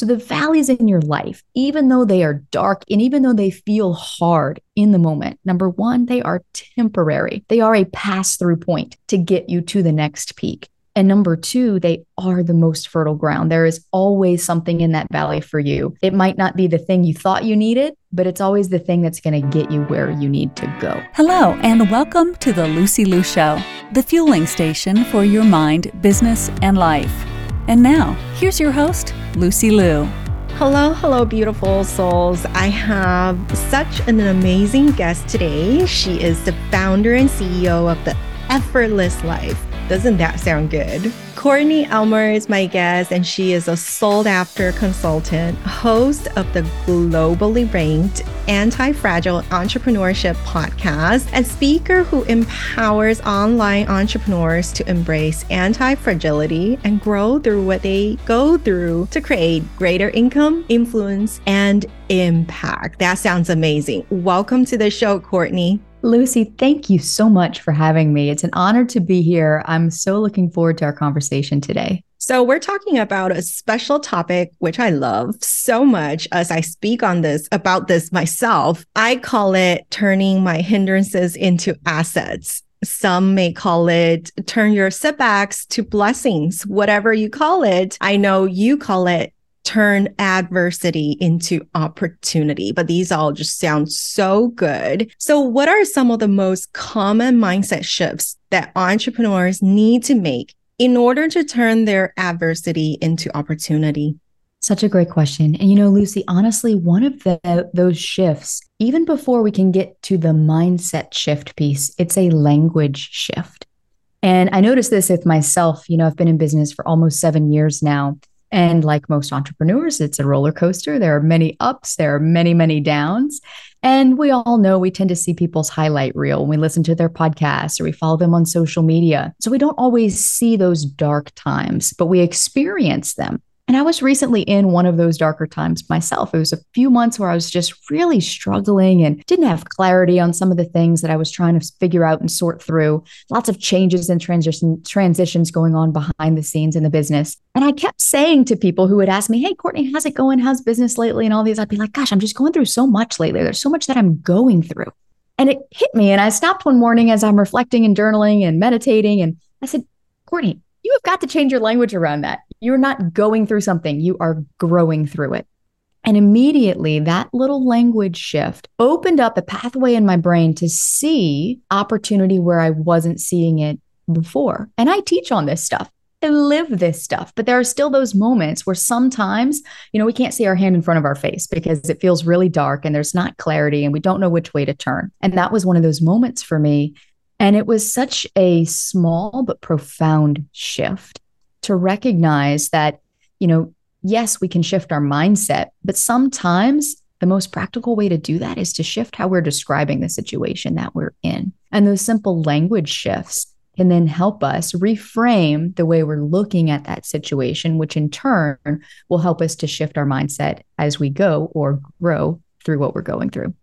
So the valleys in your life, even though they are dark and even though they feel hard in the moment, number one, they are temporary. They are a pass through point to get you to the next peak. And number two, they are the most fertile ground. There is always something in that valley for you. It might not be the thing you thought you needed, but it's always the thing that's going to get you where you need to go. Hello, and welcome to the Lucy Liu Show, the fueling station for your mind, business, and life. And now, here's your host, Lucy Liu. Hello, hello, beautiful souls. I have such an amazing guest today. She is the founder and CEO of the Effortless Life. Doesn't that sound good? Courtney Elmer is my guest, and she is a sought after consultant, host of the globally ranked Anti Fragile Entrepreneurship podcast, and speaker who empowers online entrepreneurs to embrace anti fragility and grow through what they go through to create greater income, influence, and impact. That sounds amazing. Welcome to the show, Courtney. Lucy, thank you so much for having me. It's an honor to be here. I'm so looking forward to our conversation today. So, we're talking about a special topic, which I love so much as I speak on this about this myself. I call it turning my hindrances into assets. Some may call it turn your setbacks to blessings, whatever you call it. I know you call it turn adversity into opportunity. But these all just sound so good. So, what are some of the most common mindset shifts that entrepreneurs need to make in order to turn their adversity into opportunity? Such a great question. And you know, Lucy, honestly, one of the those shifts, even before we can get to the mindset shift piece, it's a language shift. And I noticed this with myself. You know, I've been in business for almost seven years now. And like most entrepreneurs, it's a roller coaster. There are many ups, there are many, many downs. And we all know we tend to see people's highlight reel when we listen to their podcasts or we follow them on social media. So we don't always see those dark times, but we experience them. And I was recently in one of those darker times myself. It was a few months where I was just really struggling and didn't have clarity on some of the things that I was trying to figure out and sort through. Lots of changes and transition transitions going on behind the scenes in the business. And I kept saying to people who would ask me, Hey, Courtney, how's it going? How's business lately? And all these, I'd be like, Gosh, I'm just going through so much lately. There's so much that I'm going through. And it hit me. And I stopped one morning as I'm reflecting and journaling and meditating. And I said, Courtney, you have got to change your language around that. You're not going through something, you are growing through it. And immediately that little language shift opened up a pathway in my brain to see opportunity where I wasn't seeing it before. And I teach on this stuff. I live this stuff, but there are still those moments where sometimes, you know, we can't see our hand in front of our face because it feels really dark and there's not clarity and we don't know which way to turn. And that was one of those moments for me and it was such a small but profound shift to recognize that, you know, yes, we can shift our mindset, but sometimes the most practical way to do that is to shift how we're describing the situation that we're in. And those simple language shifts can then help us reframe the way we're looking at that situation, which in turn will help us to shift our mindset as we go or grow through what we're going through.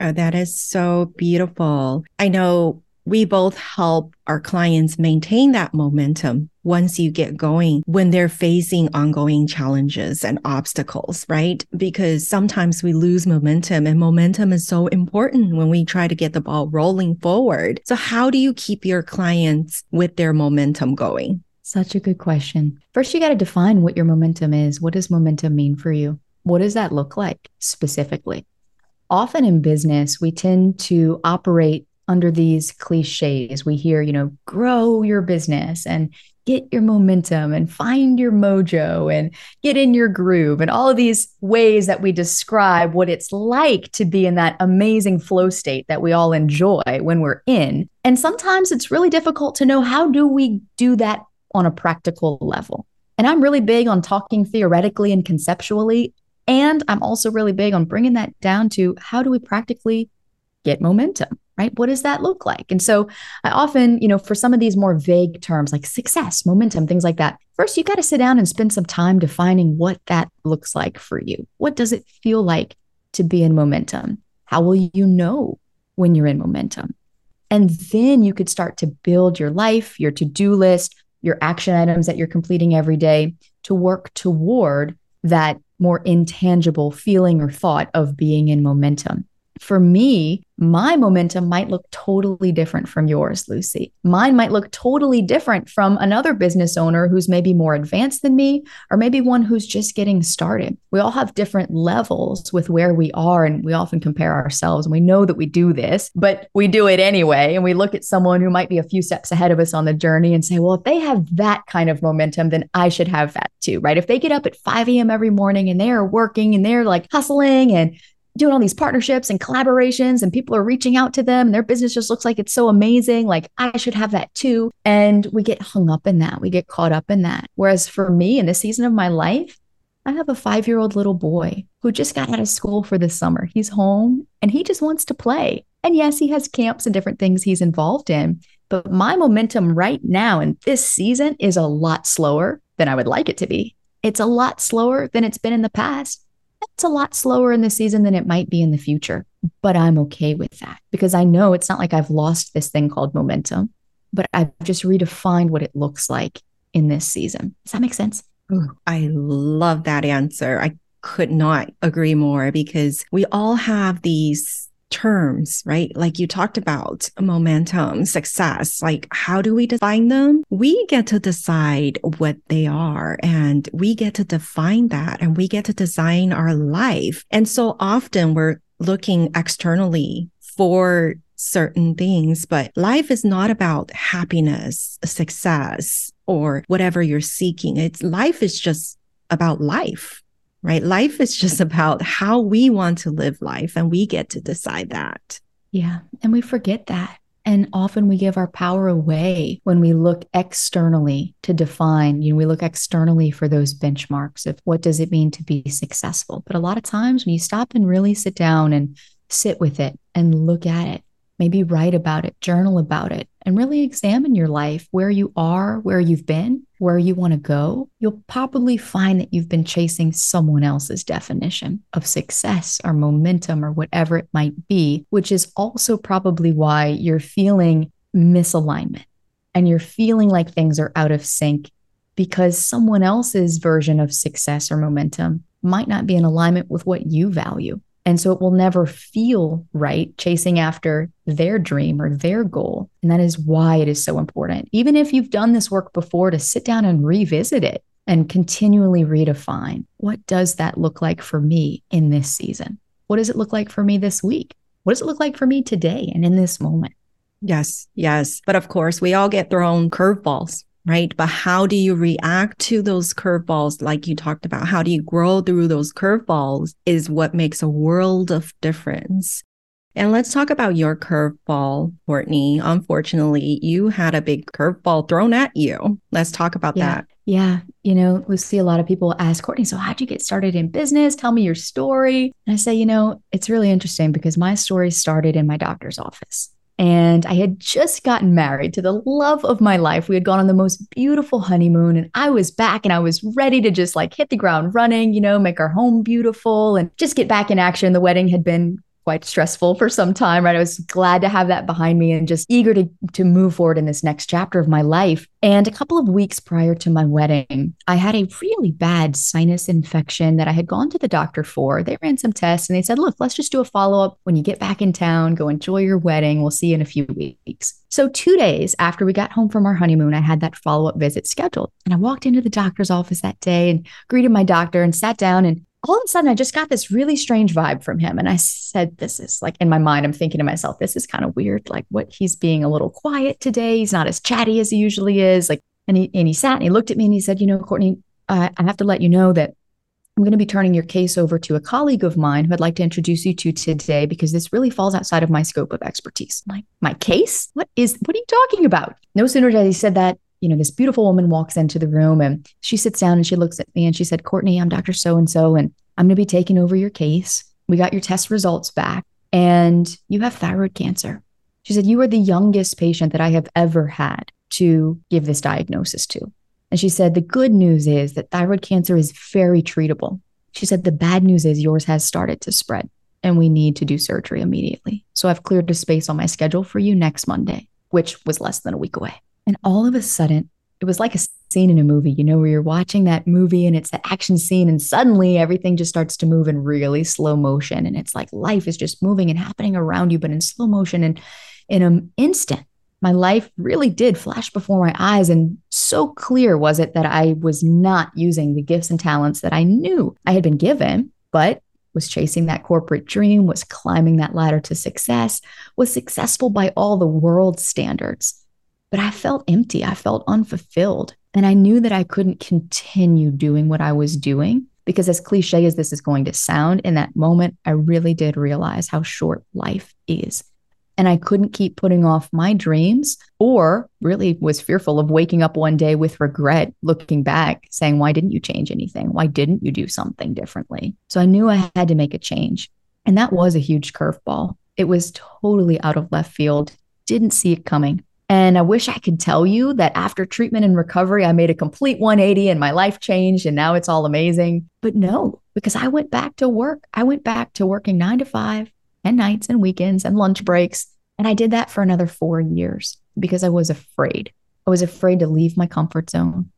Oh, that is so beautiful. I know we both help our clients maintain that momentum once you get going when they're facing ongoing challenges and obstacles, right? Because sometimes we lose momentum and momentum is so important when we try to get the ball rolling forward. So how do you keep your clients with their momentum going? Such a good question. First, you got to define what your momentum is. What does momentum mean for you? What does that look like specifically? Often in business, we tend to operate under these cliches. We hear, you know, grow your business and get your momentum and find your mojo and get in your groove and all of these ways that we describe what it's like to be in that amazing flow state that we all enjoy when we're in. And sometimes it's really difficult to know how do we do that on a practical level. And I'm really big on talking theoretically and conceptually. And I'm also really big on bringing that down to how do we practically get momentum? Right? What does that look like? And so I often, you know, for some of these more vague terms like success, momentum, things like that, first you got to sit down and spend some time defining what that looks like for you. What does it feel like to be in momentum? How will you know when you're in momentum? And then you could start to build your life, your to do list, your action items that you're completing every day to work toward that more intangible feeling or thought of being in momentum. For me, my momentum might look totally different from yours, Lucy. Mine might look totally different from another business owner who's maybe more advanced than me, or maybe one who's just getting started. We all have different levels with where we are, and we often compare ourselves. And we know that we do this, but we do it anyway. And we look at someone who might be a few steps ahead of us on the journey and say, well, if they have that kind of momentum, then I should have that too, right? If they get up at 5 a.m. every morning and they are working and they're like hustling and doing all these partnerships and collaborations and people are reaching out to them and their business just looks like it's so amazing. Like i should have that too. And we get hung up in that. We get caught up in that. Whereas for me in this season of my life i have a 5-year-old little boy who just got out of school for the summer. He's home and he just wants to play. And yes he has camps and different things he's involved in but my momentum right now in this season is a lot slower than i would like it to be. It's a lot slower than it's been in the past it's a lot slower in the season than it might be in the future. But I'm okay with that because I know it's not like I've lost this thing called momentum, but I've just redefined what it looks like in this season. Does that make sense? Ooh, I love that answer. I could not agree more because we all have these terms, right? Like you talked about momentum, success. Like, how do we define them? We get to decide what they are and we get to define that and we get to design our life. And so often we're looking externally for certain things, but life is not about happiness, success, or whatever you're seeking. It's life is just about life right? Life is just about how we want to live life, and we get to decide that. Yeah. And we forget that. And often we give our power away when we look externally to define, you know, we look externally for those benchmarks of what does it mean to be successful. But a lot of times when you stop and really sit down and sit with it and look at it, maybe write about it, journal about it, and really examine your life, where you are, where you've been, where you want to go, you'll probably find that you've been chasing someone else's definition of success or momentum or whatever it might be, which is also probably why you're feeling misalignment and you're feeling like things are out of sync because someone else's version of success or momentum might not be in alignment with what you value. And so it will never feel right chasing after their dream or their goal. And that is why it is so important. Even if you've done this work before, to sit down and revisit it and continually redefine what does that look like for me in this season? What does it look like for me this week? What does it look like for me today and in this moment? Yes, yes. But of course, we all get thrown curveballs, right? But how do you react to those curveballs, like you talked about? How do you grow through those curveballs is what makes a world of difference. And let's talk about your curveball, Courtney. Unfortunately, you had a big curveball thrown at you. Let's talk about yeah. that. Yeah. You know, we see a lot of people ask Courtney, so how'd you get started in business? Tell me your story. And I say, you know, it's really interesting because my story started in my doctor's office. And I had just gotten married to the love of my life. We had gone on the most beautiful honeymoon, and I was back and I was ready to just like hit the ground running, you know, make our home beautiful and just get back in action. The wedding had been quite stressful for some time, right? I was glad to have that behind me and just eager to, to move forward in this next chapter of my life. And a couple of weeks prior to my wedding, I had a really bad sinus infection that I had gone to the doctor for. They ran some tests and they said, look, let's just do a follow up when you get back in town. Go enjoy your wedding. We'll see you in a few weeks. So, two days after we got home from our honeymoon, I had that follow up visit scheduled. And I walked into the doctor's office that day and greeted my doctor and sat down and all of a sudden I just got this really strange vibe from him. And I said, This is like in my mind, I'm thinking to myself, this is kind of weird. Like what he's being a little quiet today. He's not as chatty as he usually is. Like, and he and he sat and he looked at me and he said, You know, Courtney, I have to let you know that I'm going to be turning your case over to a colleague of mine who I'd like to introduce you to today because this really falls outside of my scope of expertise. like, my case? What is what are you talking about? No sooner did he said that, you know, this beautiful woman walks into the room and she sits down and she looks at me and she said, Courtney, I'm Dr. So and so, and I'm going to be taking over your case. We got your test results back, and you have thyroid cancer. She said, You are the youngest patient that I have ever had to give this diagnosis to. And she said, The good news is that thyroid cancer is very treatable. She said, The bad news is yours has started to spread and we need to do surgery immediately. So I've cleared a space on my schedule for you next Monday, which was less than a week away. And all of a sudden, it was like a scene in a movie, you know, where you're watching that movie and it's the action scene and suddenly everything just starts to move in really slow motion. And it's like life is just moving and happening around you, but in slow motion and in an instant. My life really did flash before my eyes. And so clear was it that I was not using the gifts and talents that I knew I had been given, but was chasing that corporate dream, was climbing that ladder to success, was successful by all the world's standards. But I felt empty. I felt unfulfilled. And I knew that I couldn't continue doing what I was doing because, as cliche as this is going to sound, in that moment, I really did realize how short life is. And I couldn't keep putting off my dreams or really was fearful of waking up one day with regret, looking back, saying, Why didn't you change anything? Why didn't you do something differently? So I knew I had to make a change. And that was a huge curveball. It was totally out of left field, didn't see it coming. And I wish I could tell you that after treatment and recovery, I made a complete 180 and my life changed and now it's all amazing. But no, because I went back to work. I went back to working nine to five and nights and weekends and lunch breaks. And I did that for another four years because I was afraid. I was afraid to leave my comfort zone.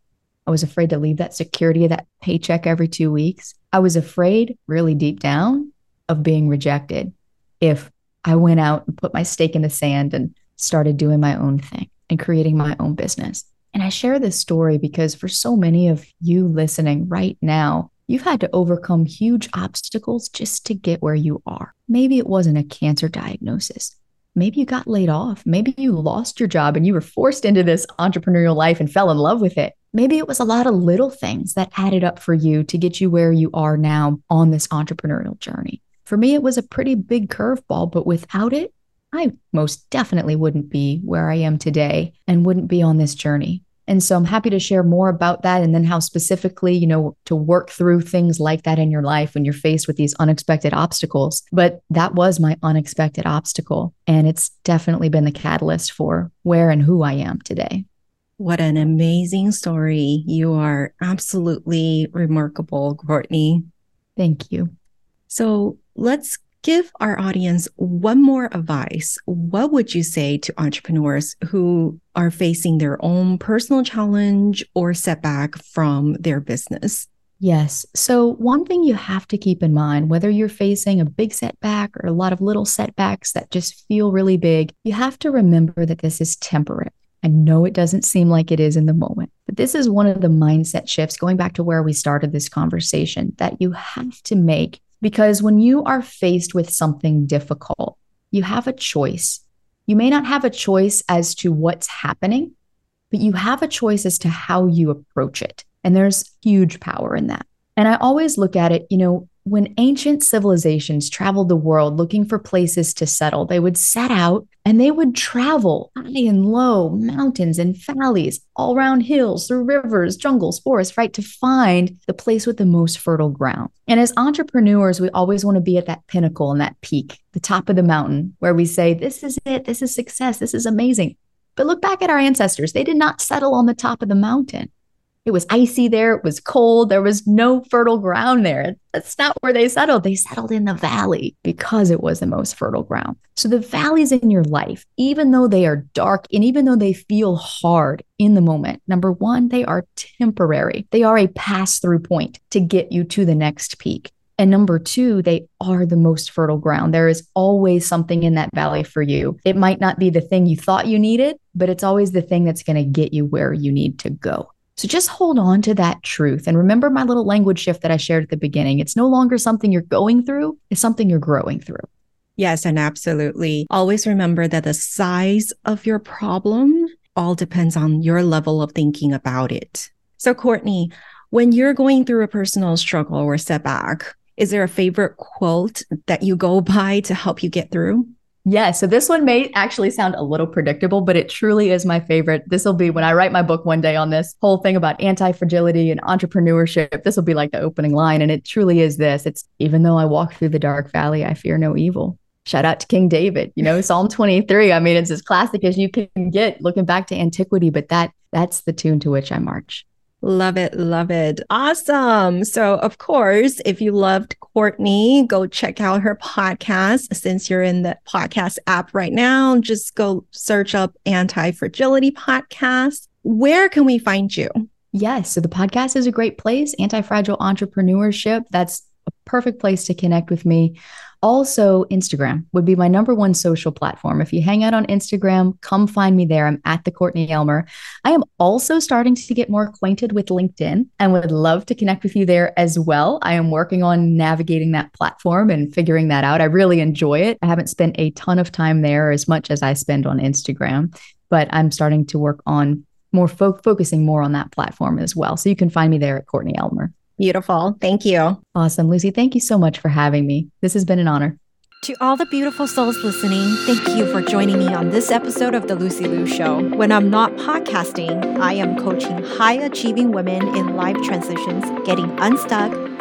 I was afraid to leave that security of that paycheck every two weeks. I was afraid, really deep down, of being rejected if I went out and put my stake in the sand and started doing my own thing and creating my own business. And I share this story because for so many of you listening right now, you've had to overcome huge obstacles just to get where you are. Maybe it wasn't a cancer diagnosis. Maybe you got laid off. Maybe you lost your job and you were forced into this entrepreneurial life and fell in love with it. Maybe it was a lot of little things that added up for you to get you where you are now on this entrepreneurial journey. For me, it was a pretty big curveball, but without it, I most definitely wouldn't be where I am today and wouldn't be on this journey. And so I'm happy to share more about that and then how specifically, you know, to work through things like that in your life when you're faced with these unexpected obstacles. But that was my unexpected obstacle. And it's definitely been the catalyst for where and who I am today. What an amazing story. You are absolutely remarkable, Courtney. Thank you. So let's give our audience one more advice, what would you say to entrepreneurs who are facing their own personal challenge or setback from their business? Yes. So, one thing you have to keep in mind, whether you're facing a big setback or a lot of little setbacks that just feel really big, you have to remember that this is temporary. I know it doesn't seem like it is in the moment, but this is one of the mindset shifts going back to where we started this conversation that you have to make because when you are faced with something difficult, you have a choice. You may not have a choice as to what's happening, but you have a choice as to how you approach it. And there's huge power in that. And I always look at it, you know, when ancient civilizations traveled the world looking for places to settle, they would set out and they would travel high and low, mountains and valleys, all around hills, through rivers, jungles, forests, right, to find the place with the most fertile ground. And as entrepreneurs, we always want to be at that pinnacle and that peak, the top of the mountain, where we say, This is it, this is success, this is amazing. But look back at our ancestors. They did not settle on the top of the mountain. It was icy there. It was cold. There was no fertile ground there. That's not where they settled. They settled in the valley because it was the most fertile ground. So, the valleys in your life, even though they are dark and even though they feel hard in the moment, number one, they are temporary. They are a pass through point to get you to the next peak. And number two, they are the most fertile ground. There is always something in that valley for you. It might not be the thing you thought you needed, but it's always the thing that's going to get you where you need to go. So just hold on to that truth. And remember my little language shift that I shared at the beginning. It's no longer something you're going through, it's something you're growing through. Yes, and absolutely. Always remember that the size of your problem all depends on your level of thinking about it. So, Courtney, when you're going through a personal struggle or setback, is there a favorite quote that you go by to help you get through? Yeah, so this one may actually sound a little predictable, but it truly is my favorite. This will be when I write my book one day on this whole thing about anti fragility and entrepreneurship. This will be like the opening line. And it truly is this it's even though I walk through the dark valley, I fear no evil. Shout out to King David, you know, Psalm 23. I mean, it's as classic as you can get looking back to antiquity, but that that's the tune to which I march. Love it. Love it. Awesome. So, of course, if you loved Courtney, go check out her podcast. Since you're in the podcast app right now, just go search up Anti Fragility Podcast. Where can we find you? Yes. So the podcast is a great place, Anti Fragile Entrepreneurship. That's a perfect place to connect with me. Also, Instagram would be my number one social platform. If you hang out on Instagram, come find me there. I'm at the Courtney Elmer. I am also starting to get more acquainted with LinkedIn and would love to connect with you there as well. I am working on navigating that platform and figuring that out. I really enjoy it. I haven't spent a ton of time there as much as I spend on Instagram, but I'm starting to work on more fo- focusing more on that platform as well. So you can find me there at Courtney Elmer. Beautiful. Thank you. Awesome. Lucy, thank you so much for having me. This has been an honor. To all the beautiful souls listening, thank you for joining me on this episode of The Lucy Liu Show. When I'm not podcasting, I am coaching high achieving women in life transitions, getting unstuck